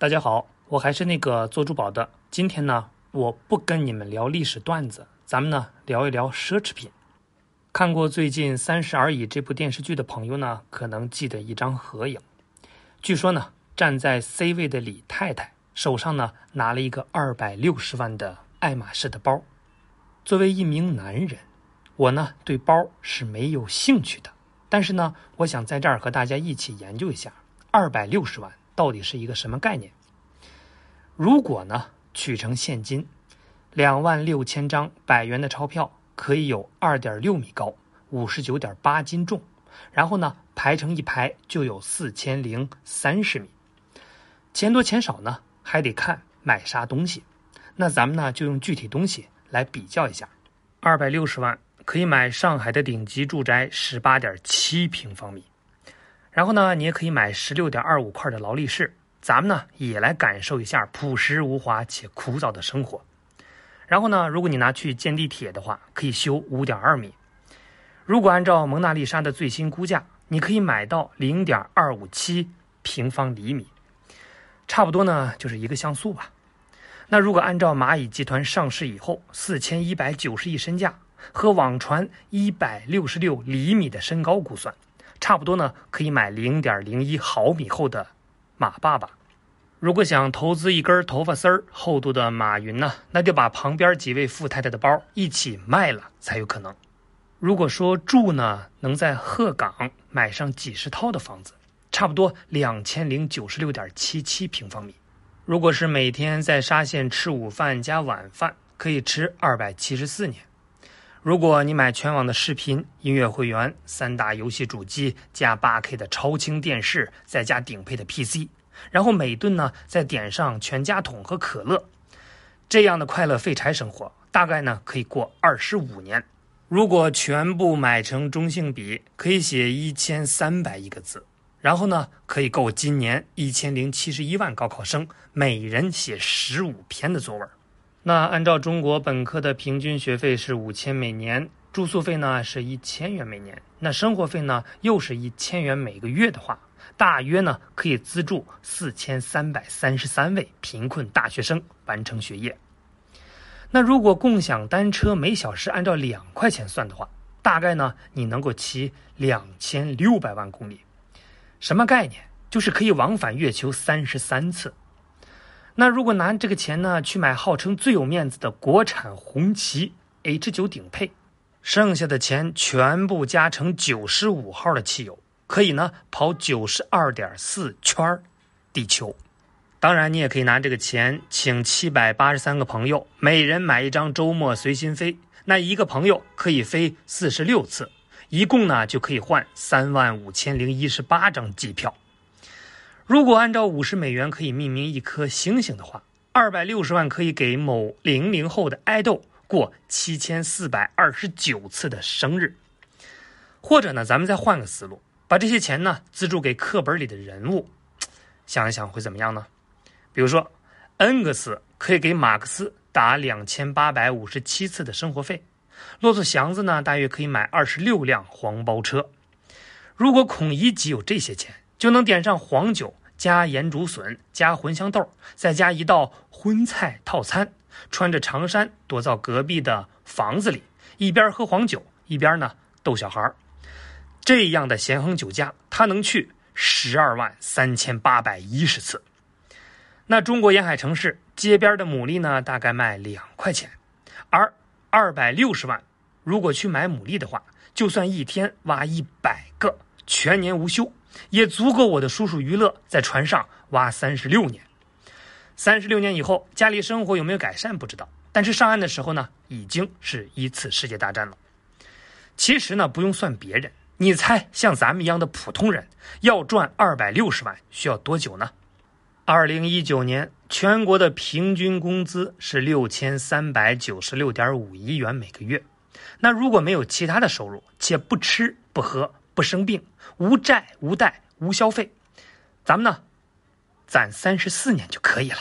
大家好，我还是那个做珠宝的。今天呢，我不跟你们聊历史段子，咱们呢聊一聊奢侈品。看过最近《三十而已》这部电视剧的朋友呢，可能记得一张合影。据说呢，站在 C 位的李太太手上呢拿了一个二百六十万的爱马仕的包。作为一名男人，我呢对包是没有兴趣的，但是呢，我想在这儿和大家一起研究一下二百六十万。到底是一个什么概念？如果呢取成现金，两万六千张百元的钞票可以有二点六米高，五十九点八斤重，然后呢排成一排就有四千零三十米。钱多钱少呢，还得看买啥东西。那咱们呢就用具体东西来比较一下。二百六十万可以买上海的顶级住宅十八点七平方米。然后呢，你也可以买十六点二五块的劳力士，咱们呢也来感受一下朴实无华且枯燥的生活。然后呢，如果你拿去建地铁的话，可以修五点二米。如果按照蒙娜丽莎的最新估价，你可以买到零点二五七平方厘米，差不多呢就是一个像素吧。那如果按照蚂蚁集团上市以后四千一百九十亿身价和网传一百六十六厘米的身高估算。差不多呢，可以买零点零一毫米厚的马爸爸。如果想投资一根头发丝儿厚度的马云呢，那就把旁边几位富太太的包一起卖了才有可能。如果说住呢，能在鹤岗买上几十套的房子，差不多两千零九十六点七七平方米。如果是每天在沙县吃午饭加晚饭，可以吃二百七十四年。如果你买全网的视频、音乐会员、三大游戏主机加八 K 的超清电视，再加顶配的 PC，然后每顿呢再点上全家桶和可乐，这样的快乐废柴生活大概呢可以过二十五年。如果全部买成中性笔，可以写一千三百亿个字，然后呢可以够今年一千零七十一万高考生每人写十五篇的作文。那按照中国本科的平均学费是五千每年，住宿费呢是一千元每年，那生活费呢又是一千元每个月的话，大约呢可以资助四千三百三十三位贫困大学生完成学业。那如果共享单车每小时按照两块钱算的话，大概呢你能够骑两千六百万公里，什么概念？就是可以往返月球三十三次。那如果拿这个钱呢，去买号称最有面子的国产红旗 H 九顶配，剩下的钱全部加成九十五号的汽油，可以呢跑九十二点四圈地球。当然，你也可以拿这个钱请七百八十三个朋友，每人买一张周末随心飞。那一个朋友可以飞四十六次，一共呢就可以换三万五千零一十八张机票。如果按照五十美元可以命名一颗星星的话，二百六十万可以给某零零后的爱豆过七千四百二十九次的生日。或者呢，咱们再换个思路，把这些钱呢资助给课本里的人物，想一想会怎么样呢？比如说，恩格斯可以给马克思打两千八百五十七次的生活费，骆驼祥子呢大约可以买二十六辆黄包车。如果孔乙己有这些钱，就能点上黄酒。加盐竹笋，加茴香豆，再加一道荤菜套餐。穿着长衫躲到隔壁的房子里，一边喝黄酒，一边呢逗小孩这样的咸亨酒家，他能去十二万三千八百一十次。那中国沿海城市街边的牡蛎呢，大概卖两块钱。而二百六十万，如果去买牡蛎的话，就算一天挖一百个，全年无休。也足够我的叔叔娱乐在船上挖三十六年。三十六年以后，家里生活有没有改善不知道，但是上岸的时候呢，已经是一次世界大战了。其实呢，不用算别人，你猜，像咱们一样的普通人要赚二百六十万需要多久呢？二零一九年全国的平均工资是六千三百九十六点五亿元每个月。那如果没有其他的收入，且不吃不喝。不生病，无债无贷无消费，咱们呢，攒三十四年就可以了。